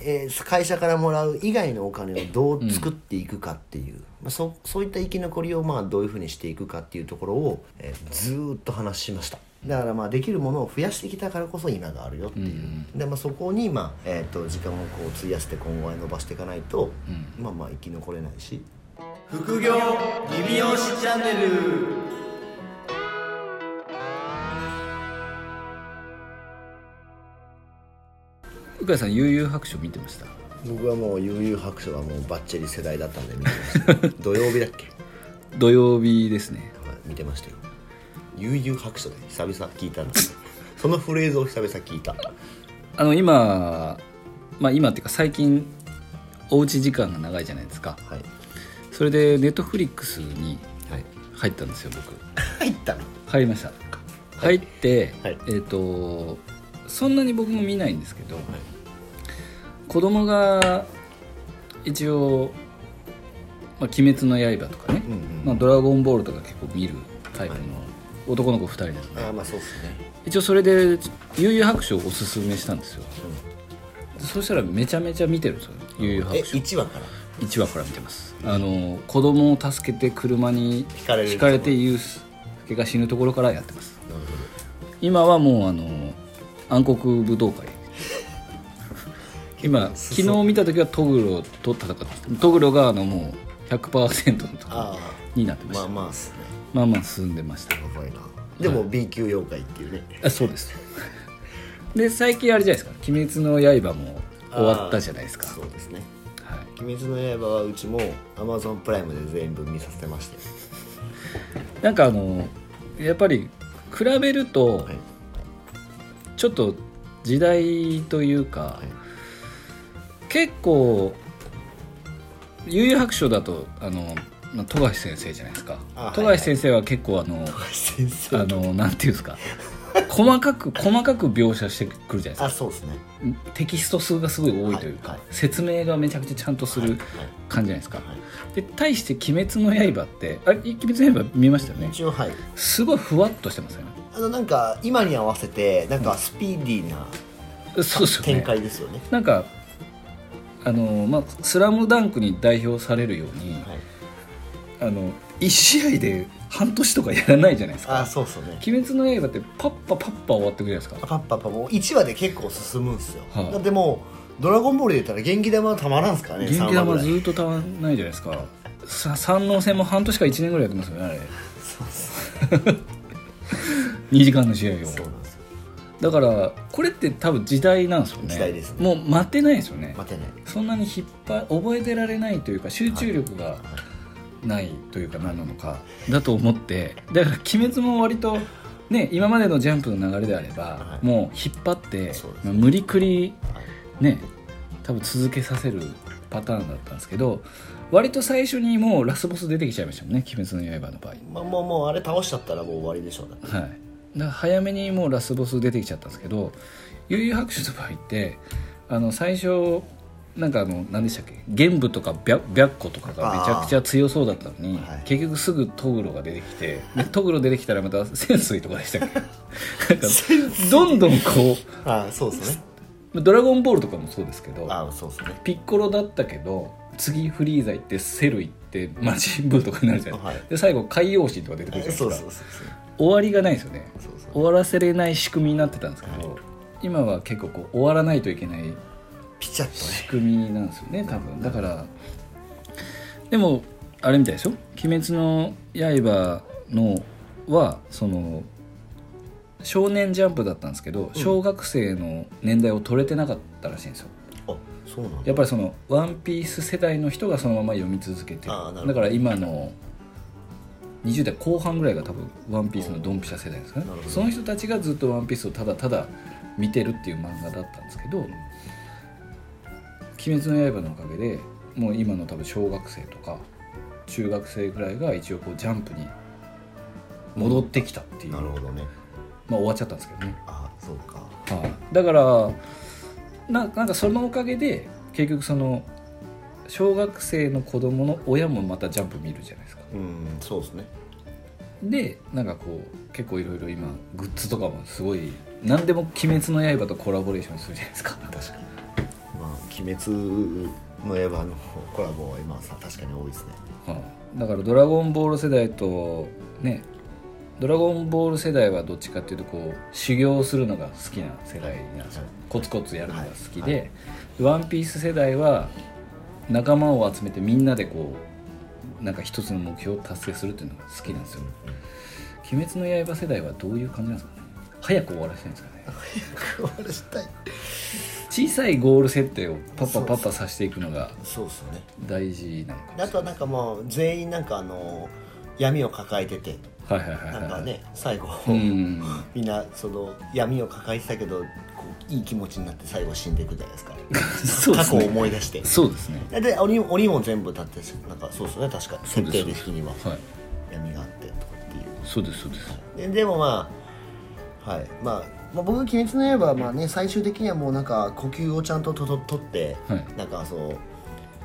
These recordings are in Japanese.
えー会社からもらう以外のお金をどう作っていくかっていう、まあ、そそういった生き残りをまあどういうふうにしていくかっていうところを、えーずーっと話しました。だからまあできるものを増やしてきたからこそ今があるよっていう、でまあ、そこに、まあえー、と時間をこう費やして今後は伸ばしていかないと、まあまあ生き残れないし。副業リビオシチャンネル鵜飼さん悠々白書見てました？僕はもう悠々白書はもうバッチリ世代だったんで見てました。土曜日だっけ、土曜日ですね。はい、見てましたよ。悠々白書で久々聞いたんで。すそのフレーズを久々聞いた。あの今まあ今っていうか最近おうち時間が長いじゃないですか。はい。それでネットフリックスにはい。入ったんですよ僕。入ったの？入りました。入って、はい。えっ、とそんなに僕も見ないんですけど、子供が一応「まあ、鬼滅の刃」とかねうんうん「まあ、ドラゴンボール」とか結構見るタイプの男の子2人ですねああまあそうっすね。一応それで悠々白書をおすすめしたんですよ、そしたらめちゃめちゃ見てるんですよ悠々え白書。1話から？1話から見てます。あの子供を助けて車にひかれてユースケが死ぬところからやってます。今はもうあの暗黒武道会今昨日見た時はトグロと戦ってトグロがあのもう100%のところあになってました。あまあまあっすね。まあまあ進んでました。やばいな。でも B 級妖怪っていうね。あそうです。で最近あれじゃないですか「鬼滅の刃」も終わったじゃないですか。そうですね。はい。鬼滅の刃はうちも Amazon プライムで全部見させてましたよ。なんかあのやっぱり比べるとはい。ちょっと時代というか、はい結構悠々白書だとあのまあ富樫先生じゃないですか。あ富樫先生は結構あの、あのなんていうんですか。細かく細かく描写してくるじゃないですか。あそうですね。テキスト数がすごい多いというか、はいはい。説明がめちゃくちゃちゃんとするはい感じじゃないですか、はいで対して「鬼滅の刃」ってあれ鬼滅の刃見ましたよね？一応はい。すごいふわっとしてますよねあのなんか今に合わせてなんかスピーディーなそうですよね。展開ですよね。なんかあのまあ「スラムダンクに代表されるように、はい。あの1試合で半年とかやらないじゃないですか。あそうっすよね「鬼滅の刃」ってパッパパッパ終わってくるじゃないですか。パッパッパ。もう1話で結構進むんすよ、はい。だってもう「ドラゴンボール」で言ったら元気玉はたまらんすからね元気3話玉ずっとたまんないじゃないですか。さ三能戦も半年か1年ぐらいやってますよねあれ。そうっす 2時間の試合を。そうだからこれって多分時代なんですよね。時代ですね。もう待ってないですよね。待てない。そんなに引っ張覚えてられないというか集中力がないというか何なのかだと思って。だから「鬼滅」も割とね今までのジャンプの流れであれば、はい。もう引っ張って無理くりはい。ね多分続けさせるパターンだったんですけど割と最初にもうラスボス出てきちゃいましたもんね「鬼滅の刃」の場合。まあ、もうもうあれ倒しちゃったらもう終わりでしょうだってはい、早めにもうラスボス出てきちゃったんですけど悠々白書の場合ってあの最初なんかあの何でしたっけ？玄武とか白白虎とかがめちゃくちゃ強そうだったのに、はい。結局すぐトグロが出てきて でトグロ出てきたらまた潜水とかでしたっけ？なんかどんどんこああそうですね。う「ドラゴンボール」とかもそうですけどああそうですね。ピッコロだったけど次フリーザ行ってセル行って魔人ブーとかになるじゃない。ですか、はい。で最後海洋神とか出てくるじゃないですか。そうそうそうそう終わりがないですよね。終わらせれない仕組みになってたんですけど、今は結構こう終わらないといけないピチャッと仕ね組みなんですよね多分。だからでもあれみたいでしょ「鬼滅の刃の」はその少年ジャンプだったんですけど小学生の年代を取れてなかったらしいんですよ。やっぱりその「ワンピース世代の人がそのまま読み続けてだから今の20代後半ぐらいが多分「ワンピースのドンピシャ世代ですかね。その人たちがずっと「ワンピースをただただ見てるっていう漫画だったんですけど「鬼滅の刃」のおかげでもう今の多分小学生とか中学生ぐらいが一応こうジャンプに戻ってきたっていう、なるほどね。まあ終わっちゃったんですけどね。ああそうか。はい、だからななんかそのおかげで結局その小学生の子供の親もまたジャンプ見るじゃないですかうんそうですね。でなんかこう結構いろいろ今グッズとかもすごい何でも「鬼滅の刃」とコラボレーションするじゃないですか。確かにまあ「鬼滅の刃のコラボは今さ確かに多いですね。うん。だから「ドラゴンボール」世代とねドラゴンボール世代はどっちかっていうとこう修行するのが好きな世代なんですよ、はい。コツコツやるのが好きはい。で、ワンピース世代は仲間を集めてみんなでこうなんか一つの目標を達成するっていうのが好きなんですよ「鬼滅の刃」世代はどういう感じなんですかね。早く終わらせたいんですかね。終わらしたい。小さいゴール設定をパッパパッパさせていくのがそうっすよね。大事なのかないあとはなんかもう全員なんかあの闇を抱えてて。はいはいはいはい。なんかね最後、うん。みんなその闇を抱えてたけどいい気持ちになって最後死んでいくじゃないですか。そうです過去をね思い出して。そうですね。で鬼鬼も全部立ってなんかそうですね確か。設定的には。はい。闇があってとかっていう。そうですそうです。ででもまあはい。まあ、まあ、僕「鬼滅の刃」はまあね最終的にはもうなんか呼吸をちゃんととと取って、はい。なんかそう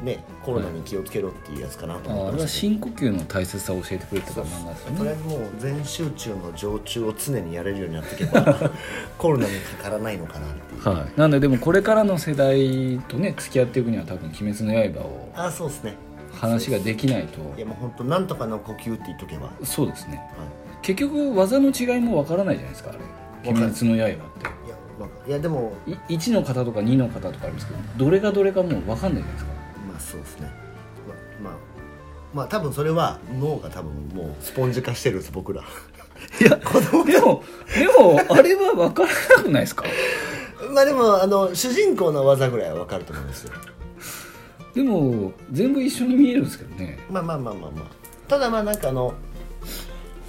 ねコロナに気をつけろっていうやつかなとああれは思ってましたけ深呼吸の大切さを教えてくれたから漫画ですよね。えずもう全集中の常駐を常にやれるようになっていけばコロナにかからないのかなっていう。はい。なんででもこれからの世代とね付き合っていくには多分「鬼滅の刃」をあそうですね。話ができないと。いやもう本当なんとかの呼吸って言っとけば、は。い、そうですね。結局技の違いもわからないじゃないですかあれ「鬼滅の刃」って。いやでもい1の型とか2の型とかありますけどどれがどれかもう分かんないじゃないですか。まあそうですね。ままあまあ多分それは脳が多分もうスポンジ化してるんです僕ら。いやでもでもあれは分からなくないですか？まあでもあの主人公の技ぐらいは分かると思うんですよ。でも全部一緒に見えるんですけどね。まあまあまあまあまあ。ただまあなんかあの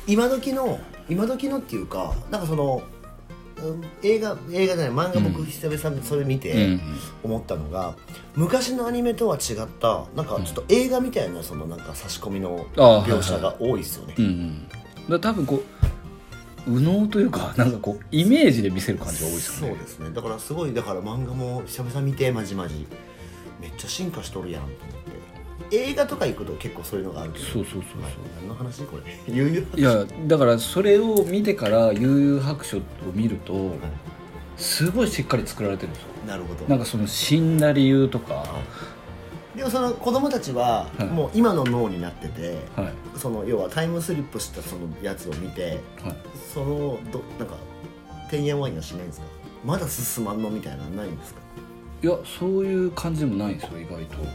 今時の今時のっていうかなんかその、うん映画映画じゃない漫画僕うん久々にそれ見うてん。思ったのが、昔のアニメとは違ったなんかちょっと映画みたいなそのなんか差し込みの描写が多いですよね、うんうん。だから多分こう右脳というかなんかこうイメージで見せる感じが多いですよね。そうですね。だからすごいだから漫画も久々見てまじまじ。めっちゃ進化しとるやんと思って映画とか行くと結構そういうのがあるけど。そうそうそうそう。はい。何の話これ。悠々いやだからそれを見てから悠々白書を見るとすごいしっかり作られてるんですよ。なるほど。なんかその死んだ理由とか。でもその子供たちははい。もう今の脳になってて、はい。その要はタイムスリップしたそのやつを見てはい。そのどなんかてんやわんやしないんですか？まだ進まんの？みたいなのないんですか？いやそういう感じでもないんですよ意外と、うん、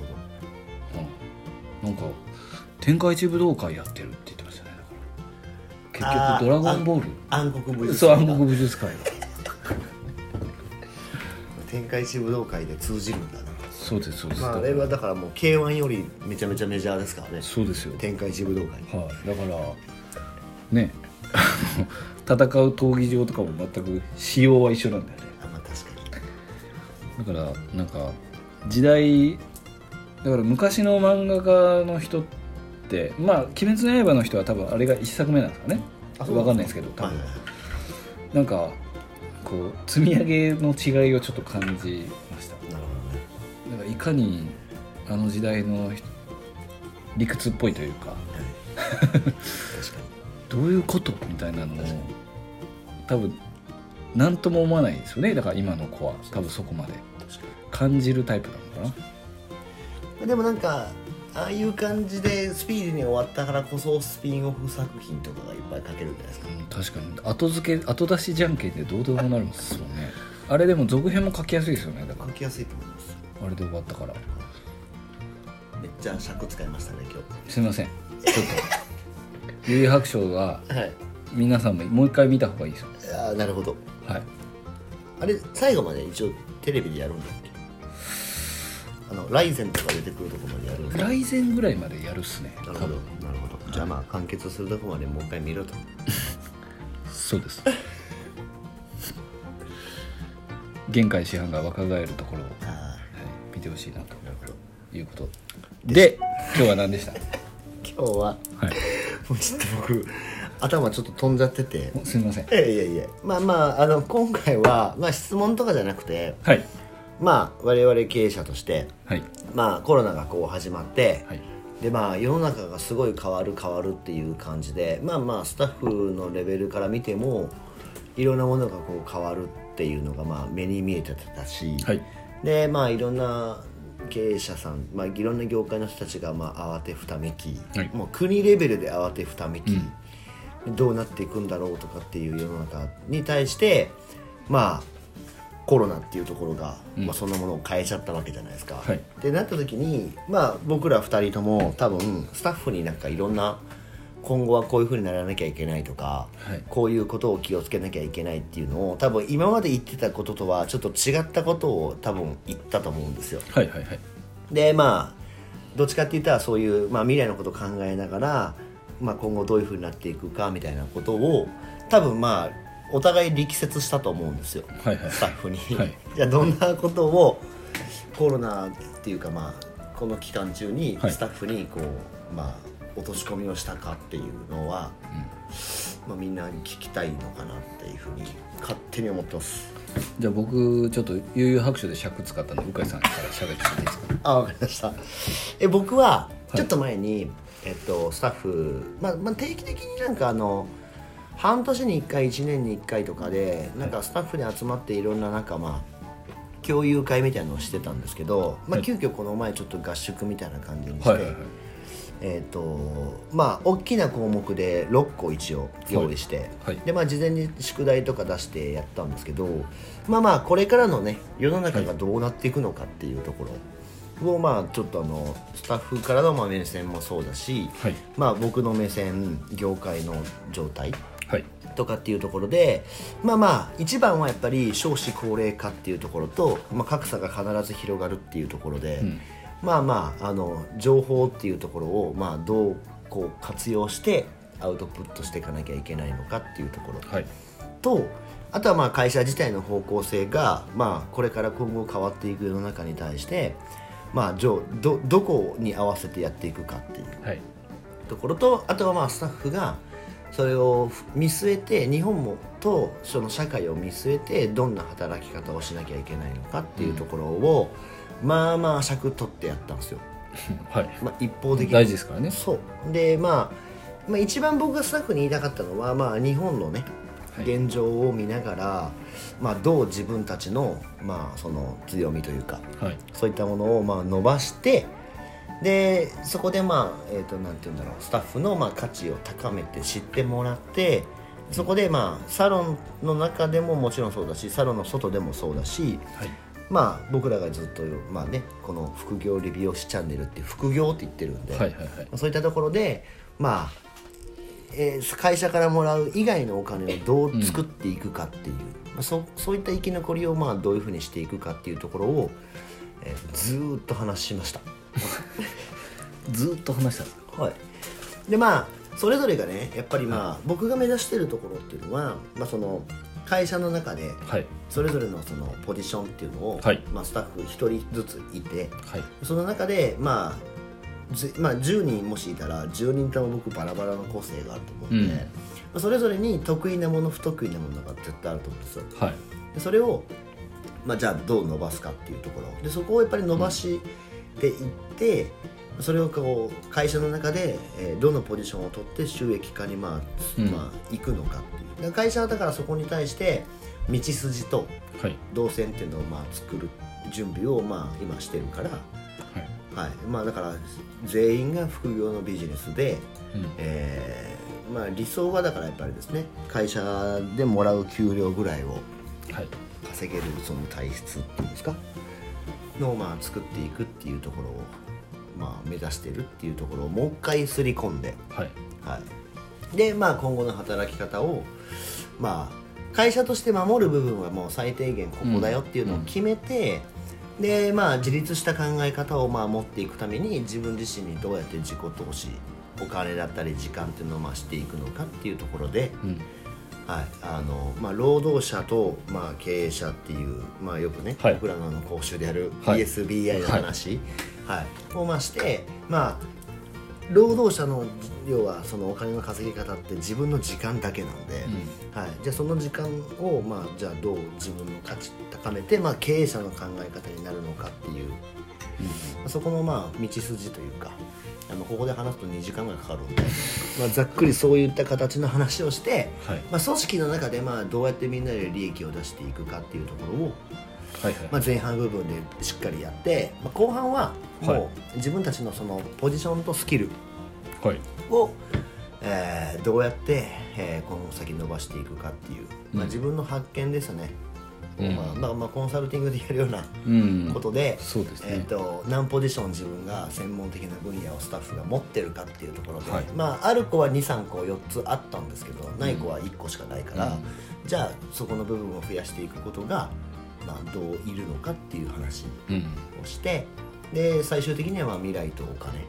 なんか天下一武道会やってるって言ってましたね。だから結局「ドラゴンボール」暗黒武術そう暗黒武術会が天下一武道会で通じるんだな。そうですそうです、まああれはだからもう k 1よりめちゃめちゃメジャーですからね。そうですよ。天下一武道会。はい、だからね。戦う闘技場とかも全く仕様は一緒なんだよね。あまあ確かに。だからなんか時代だから昔の漫画家の人ってまあ「鬼滅の刃」の人は多分あれが一作目なんですかね。分か？んないですけど多分、はいはいはい。なんかこう積み上げの違いをちょっと感じました。なるほだからいかにあの時代の人理屈っぽいというかどね、はい、確かに。どういうことみたいなのを多分何とも思わないですよね。だから今の子は多分そこまで。感じるタイプなのかにでもなんかああいう感じでスピーディーに終わったからこそスピンオフ作品とかがいっぱい書けるんじゃないですか？な、うん、確かに。後付け後出しじゃんけんでどうでもなるんですもんね。あれでも続編も書きやすいですよねだか書きやすいと思います。らあれで終わったから。めっちゃ尺使いましたね今すいません。ちょっと「幽遊白書」は日はい。皆さんももう一回見た方がいいですよ。ああなるほど。はい。あれ最後まで一応テレビでやるんだっけ？あのライゼンとか出てくるとこまでやる。んですか来前ぐらいまでやるっすねなるほど。なるほど。じゃあまあ完結するとこまでもう一回見ろと。そうです。限界師範が若返るところを、はい、あ見てほしいなと。あなるほど。いうこと。で今日は何でした？今日ははい。もうちょっと僕頭ちょっと飛んじゃってて。すみません。いやいやいや。まあまああの今回は、まあ、質問とかじゃなくてはいまあ我々経営者としてはい。まあコロナがこう始まって、はい。でまあ世の中がすごい変わる変わるっていう感じでまあまあスタッフのレベルから見てもいろんなものがこう変わるっていうのがまあ目に見えてたし、はい。でまあいろんな経営者さん、まあ、いろんな業界の人たちがまあ慌てふためき、はい。もう国レベルで慌てふためき、どうなっていくんだろうとかっていう世の中に対してまあコロナっていうところが、うんまあ、そんなものを変えちゃったわけじゃないですか。はいでなった時に、まあ、僕ら2人とも多分スタッフになんかいろんな今後はこういうふうにならなきゃいけないとか、はいこういうことを気をつけなきゃいけないっていうのを多分今まで言ってたこととはちょっと違ったことを多分言ったと思うんですよ。はいはいはいでまあどっちかって言ったらそういう、まあ、未来のことを考えながら、まあ、今後どういうふうになっていくかみたいなことを多分まあお互い力説したと思うんですよ。はいはい。スタッフに、はい。じゃあどんなことをコロナっていうかまあこの期間中にはい。スタッフにこう、まあ落とし込みをしたかっていうのは、まあ、みんなに聞きたいのかなっていうふうに勝手に思ってます。じゃあ僕ちょっと悠々白書で尺使ったんで鵜飼さんから喋ってもいいですか？あわかりました。え僕ははい。ちょっと前に、えっと、スタッフ、まあまあ、定期的になんかあの半年に1回1年に1回とかでなんかスタッフで集まっていろんななんかまあ共有会みたいなのをしてたんですけど、まあ、はい。急遽この前ちょっと合宿みたいな感じにして、はいはいはい。えっ、とまあ大きな項目で6個一応用意して、はい。でまあ事前に宿題とか出してやったんですけどまあまあこれからのね世の中がどうなっていくのかっていうところをまあちょっとあのスタッフからのまあ目線もそうだし、はい。まあ僕の目線業界の状態はい。とかっていうところでまあまあ一番はやっぱり少子高齢化っていうところと、まあ、格差が必ず広がるっていうところで、ん。まあまああの情報っていうところを、まあ、どうこう活用してアウトプットしていかなきゃいけないのかっていうところ。はい。とあとはまあ会社自体の方向性が、まあ、これから今後変わっていく世の中に対して、まあ、じょどどこに合わせてやっていくかっていうはい。ところとあとはまあスタッフがそれを見据えて日本もとその社会を見据えてどんな働き方をしなきゃいけないのかっていうところを、まあまあ尺取ってやったんですよ、はい。まあ、一方的に。大事ですからね。そう。で、まあ、まあ一番僕がスタッフに言いたかったのは、まあ、日本のねはい。現状を見ながら、まあ、どう自分たちの,、まあその強みというかはい。そういったものをまあ伸ばしてでそこでまあ、えー、となんて言うんだろう。スタッフのまあ価値を高めて知ってもらってそこでまあサロンの中でももちろんそうだしサロンの外でもそうだしはい。まあ僕らがずっとまあねこの副業理美容師チャンネルって副業って言ってるんで、はいはいはい。まあそういったところでまあ、えー会社からもらう以外のお金をどう作っていくかっていう、まあ、そそういった生き残りをまあどういうふうにしていくかっていうところを、えーずーっと話しました。ずっと話したんですかはい、でまあそれぞれがねやっぱりまあ、僕が目指してるところっていうのは、まあ、その会社の中ではい。それぞれのそのポジションっていうのを、はい。まあ、スタッフ1人ずついてはい。その中でまあずまあ、10人もしいたら10人とも僕バラバラの個性があると思うんで、うん。まあ、それぞれに得意なもの不得意なものが絶対あると思うんですよ。はい。でそれを、まあ、じゃあどう伸ばすかっていうところ。でそこをやっぱり伸ばしていって、それをこう会社の中で、えーどのポジションを取って収益化に、まあうん。まあ、行くのかっていう。会社はだからそこに対して道筋とはい。動線っていうのをまあ作る準備をまあ今してるから、はい。はい。まあ、だから全員が副業のビジネスで、うん。えーまあ、理想はだからやっぱりですね会社でもらう給料ぐらいをはい。稼げるその体質っていうんですか？のをまあ作っていくっていうところを、まあ、目指してるっていうところをもう一回すり込んで、はい。はい、でまあ今後の働き方をまあ会社として守る部分はもう最低限ここだよっていうのを決めて、でまあ自立した考え方をまあ持っていくために自分自身にどうやって自己投資お金だったり時間っていうのをまあしていくのかっていうところで、うんはい。あのまあ、労働者と、まあ、経営者っていう、まあ、よくね、はい。僕らの講習であるはい。ESBI の話、はい。をまして、まあ、労働者の要はそのお金の稼ぎ方って自分の時間だけなんで、はい、じゃあその時間を、まあ、じゃあどう自分の価値高めて、まあ、経営者の考え方になるのかっていう、まあそこのまあ道筋というかあのここで話すと2時間ぐらいかかるんで、まあ、ざっくりそういった形の話をして、はい。まあ、組織の中でまあどうやってみんなで利益を出していくかっていうところを、はいはい、まあ、前半部分でしっかりやって、まあ、後半ははい。もう自分たちのそのポジションとスキルはい。を、えーどうやって、えーこの先伸ばしていくかっていう、まあ、うん。自分の発見ですね、うんまあまあ、まあコンサルティングでやるようなうん。ことで、そうですね、えー、と何ポジション自分が専門的な分野をスタッフが持ってるかっていうところで、はい。まあ、ある子は23個4つあったんですけどない子は1個しかないから、うん。じゃあそこの部分を増やしていくことが、まあ、どういるのかっていう話うん。をしてで最終的にはまあ未来とお金。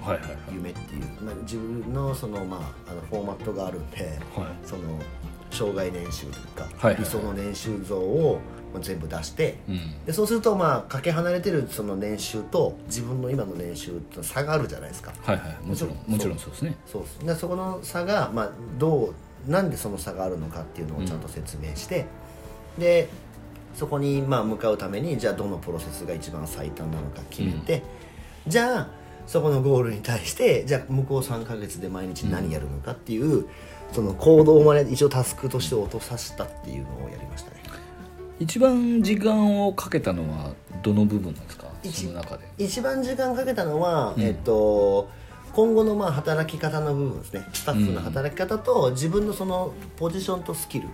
はいはいはい。夢っていう、まあ、自分のその、まあ、あのフォーマットがあるんではい。その障害年収というか、はいはいはい。理想の年収像をまあ全部出して、うん。でそうするとまあかけ離れてるその年収と自分の今の年収と差があるじゃないですか。はいはい。もちろんもちろんそうですね。そうですでそこの差が、まあ、どうなんでその差があるのかっていうのをちゃんと説明して、でそこにまあ向かうためにじゃあどのプロセスが一番最短なのか決めて、じゃあそこのゴールに対してじゃあ向こう3ヶ月で毎日何やるのかっていう、その行動まで一応タスクとして落とさせたっていうのをやりましたね。一番時間をかけたのはどの部分なんですか？一その中で。一番時間かけたのは、うん。えっと今後のまあ働き方の部分ですね。スタッフの働き方と自分のそのポジションとスキル、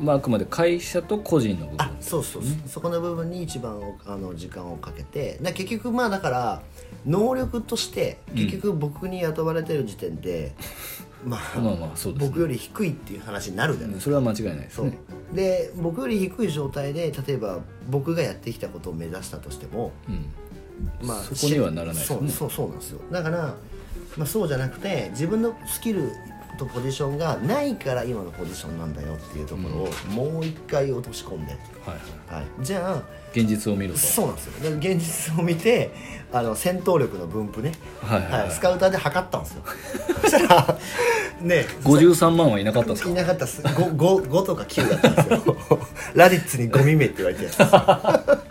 まああくまで会社と個人の部分。あそうそうそこの部分に一番おあの時間をかけて。で結局まあだから能力として結局僕に雇われてる時点で、まあ、まあまあそうですね。僕より低いっていう話になるじゃないですか。それは間違いないですそう。ねで僕より低い状態で例えば僕がやってきたことを目指したとしても、うん。まあ、そこにはならないですそうそうそうなんですよ。だから、まあ、そうじゃなくて自分のスキルとポジションがないから今のポジションなんだよっていうところをもう一回落とし込んで、はいはい。はい、じゃあ現実を見ると。そうなんですよ。で現実を見てあの戦闘力の分布ね、はいはいはい。スカウターで測ったんですよ。そしたらね53万はいなかったんですか？いなかったっす。5, 5, 5とか9だったんですよ。ラディッツにゴミ目って言われてるやつ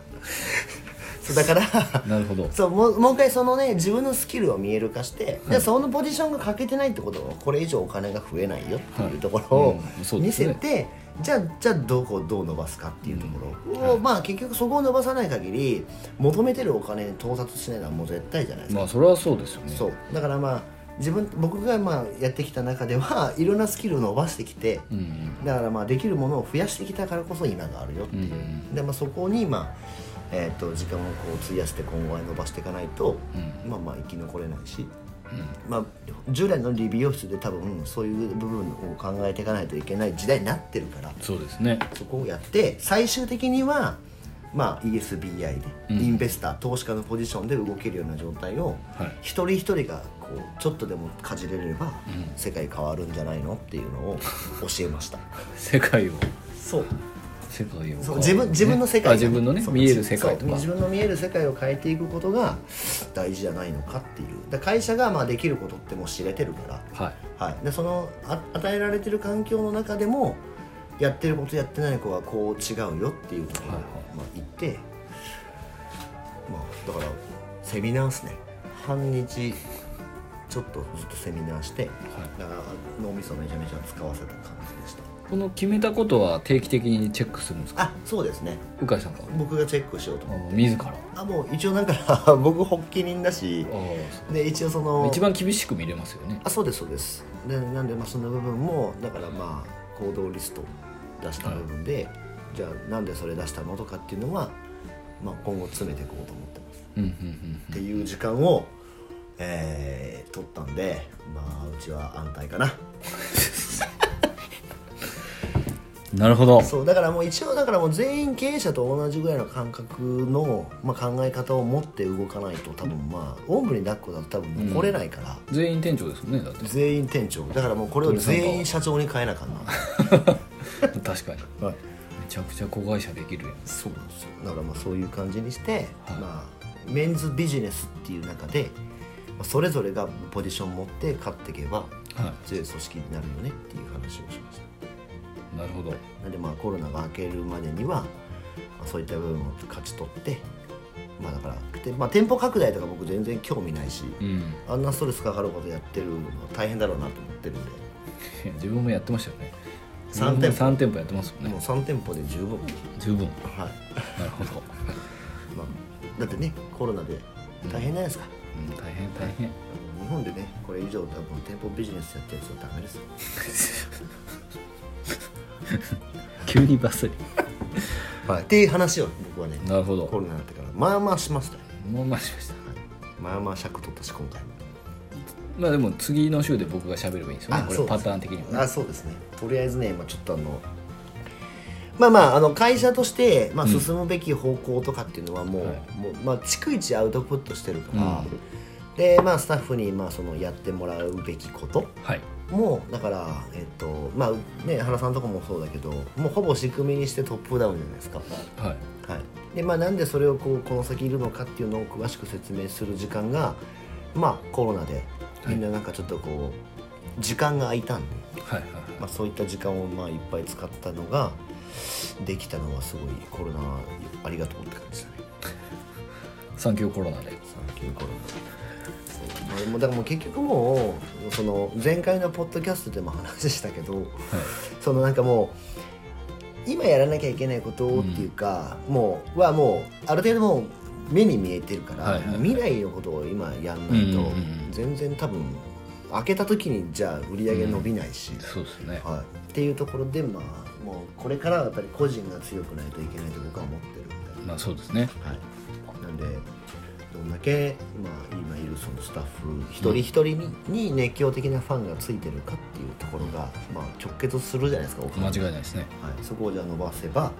そうだからなるほど。そうもうもう一回そのね自分のスキルを見える化して、でそのポジションが欠けてないってことはこれ以上お金が増えないよっていうところをはいうん見せて、じゃあじゃあどこをどう伸ばすかっていうところ。を、まあ結局そこを伸ばさない限り求めてるお金に到達しないのはもう絶対じゃないですか、まあそれはそうですよね。そう。だからまあ自分僕がまあやってきた中では いろんなスキルを伸ばしてきて、うんうん。だからまあできるものを増やしてきたからこそ今があるよっていう、うんうん。でまあ、そこにまあえー、と時間をこう費やして今後は伸ばしていかないと、うん。まあまあ生き残れないし、うん。まあ、従来の理美容室で多分そういう部分を考えていかないといけない時代になってるからそうですね。そこをやって最終的には、まあ、ESBI でうん。インベスター、投資家のポジションで動けるような状態を、はい。一人一人がこうちょっとでもかじれれば、ん。世界変わるんじゃないのっていうのを教えました。世界を。そう世界をそう自分自分の世界があ自分のね見える世界とか。自分の見える世界を変えていくことが大事じゃないのかっていう。だ会社がまあできることってもう知れてるから、はい。はい、でそのあ与えられてる環境の中でもやってることやってない子はこう違うよっていうところを、はいはい。まあ、言って、まあ、だからセミナーですね。半日ちょっとずっとセミナーして、だから脳みそめちゃめちゃ使わせた感じでしたこの決めたことは定期的にチェックするんですか？あそうですね。鵜飼さんが僕がチェックしようと思って。あ自ら？あもう一応なんか 僕発起人だしあで一応その一番厳しく見れますよね。あそうですそうです。でなんでまあその部分もだからまあ行動リスト出した部分で、じゃあなんでそれ出したのとかっていうのは、まあ、今後詰めていこうと思ってます。うんうんうん。っていう時間を、えー取ったんでまあうちは安泰かな なるほど。そうだからもう一応だからもう全員経営者と同じぐらいの感覚の、まあ、考え方を持って動かないと多分まあおんぶに抱っこだと多分残れないから、全員店長ですもんねだって。全員店長。だからもうこれを全員社長に変えなあかんな。確かに。めはい。ちゃくちゃ子会社できるやん。そうなんですよだからまあそういう感じにして、はい。まあメンズビジネスっていう中でまあそれぞれがポジション持って勝っていけばは強い組織になるよねっていう話をしました。いなるほど。なんでまあコロナが明けるまでには、まあ、そういった部分を勝ち取ってまあだからで、まあ、店舗拡大とか僕全然興味ないし、うん。あんなストレスかかることやってるのは大変だろうなと思ってるんで。自分もやってましたよね。3店舗。3店舗やってますもんもうね3店舗で十分十分。はい、なるほど、まあ、だってねコロナで大変じゃないですか、うん、大変大変。日本でねこれ以上多分店舗ビジネスやったやつはダメですよ 急にバッサリはい、っていう話を僕はねなるほど。コロナになってからまあまあしましたよ、もうましました。まあまあ尺取ったし今回も。まあでも次の週で僕が喋ればいいんですよね。こそうですれパターン的にはあねそうですね。とりあえずね、まあ、ちょっとあのまあまああの会社として、まあ、うん進むべき方向とかっていうのはもう,、はい。もうまあ、逐一アウトプットしてるから、うん。でまあスタッフにまあそのやってもらうべきこと。はいもうだからえっとまあね原さんとかもそうだけどもうほぼ仕組みにしてトップダウンじゃないですか。はい。はい、でまあなんでそれをこうこの先いるのかっていうのを詳しく説明する時間がまあコロナでみんななんかちょっとこう時間が空いたんで、はいはいまあ、そういった時間をまあいっぱい使ったのができたのはすごいコロナありがとうって感じだねサンキューコロナで。サンキューコロナ。でもだからもう結局もうその前回のポッドキャストでも話したけどはい。そのなんかもう今やらなきゃいけないことっていうか、もうはもうある程度もう目に見えてるから、はいはいはい。未来のことを今やんないとうんうんうん全然多分開けた時にじゃあ売り上げ伸びないし、そうですね。はい、っていうところでまあもうこれからはやっぱり個人が強くないといけないと僕は思ってるんで、まあそうですね。はい、なんでどんだけ、まあ、今いるそのスタッフ一人一人に,、に熱狂的なファンがついてるかっていうところが、まあ、直結するじゃないですかお金。間違いないですね。はい、そこをじゃあ伸ばせば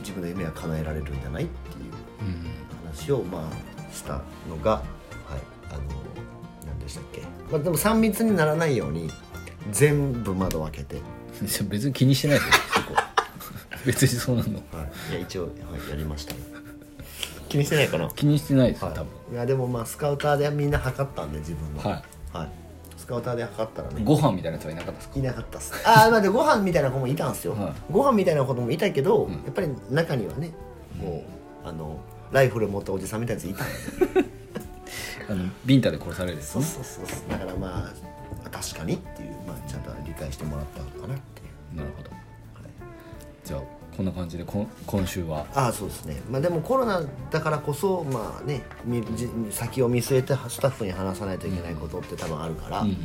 自分の夢は叶えられるんじゃないっていううん。話をまあしたのがはいあの何でしたっけ、まあ、でも3密にならないように全部窓を開けて、別に気にしてないですよそこ。別にそうなの。はい、いや一応、はい、やりました気にしてないかな。気にしてないですよはい。多分。いやでもまあスカウターでみんな測ったんで自分の。はい。はい、スカウターで測ったらね。ご飯みたいなやつはいなかったですか？いなかったっす。ああまあでご飯みたいな子もいたんですよ、はい。ご飯みたいな子もいたけど、ん。やっぱり中にはねもうあのライフル持ったおじさんみたいなやついたんで。あのビンタで殺されるですね。そうそうそうそう。だからまあ確かにっていう、まあ、ちゃんと理解してもらったのかなっていう、なるほど。はい。じゃあこんな感じでこん今週は。ああそうですね。まあでもコロナだからこそまあねみじ先を見据えてスタッフに話さないといけないことって多分あるから、うんうん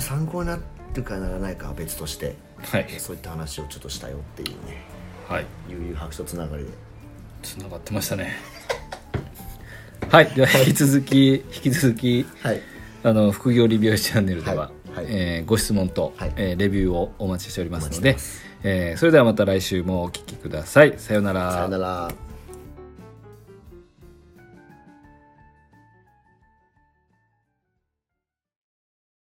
参考になるかならないかは別としてはい。そういった話をちょっとしたよっていうね。はい。悠々白書つながりで。つながってましたね。はい。では引き続き引き続きはい。あの副業リビューチャンネルでは、はい。はい。えーご質問と、はい。えーレビューをお待ちしておりますのでえーそれではまた来週もお聞きください。さようなら。さよなら。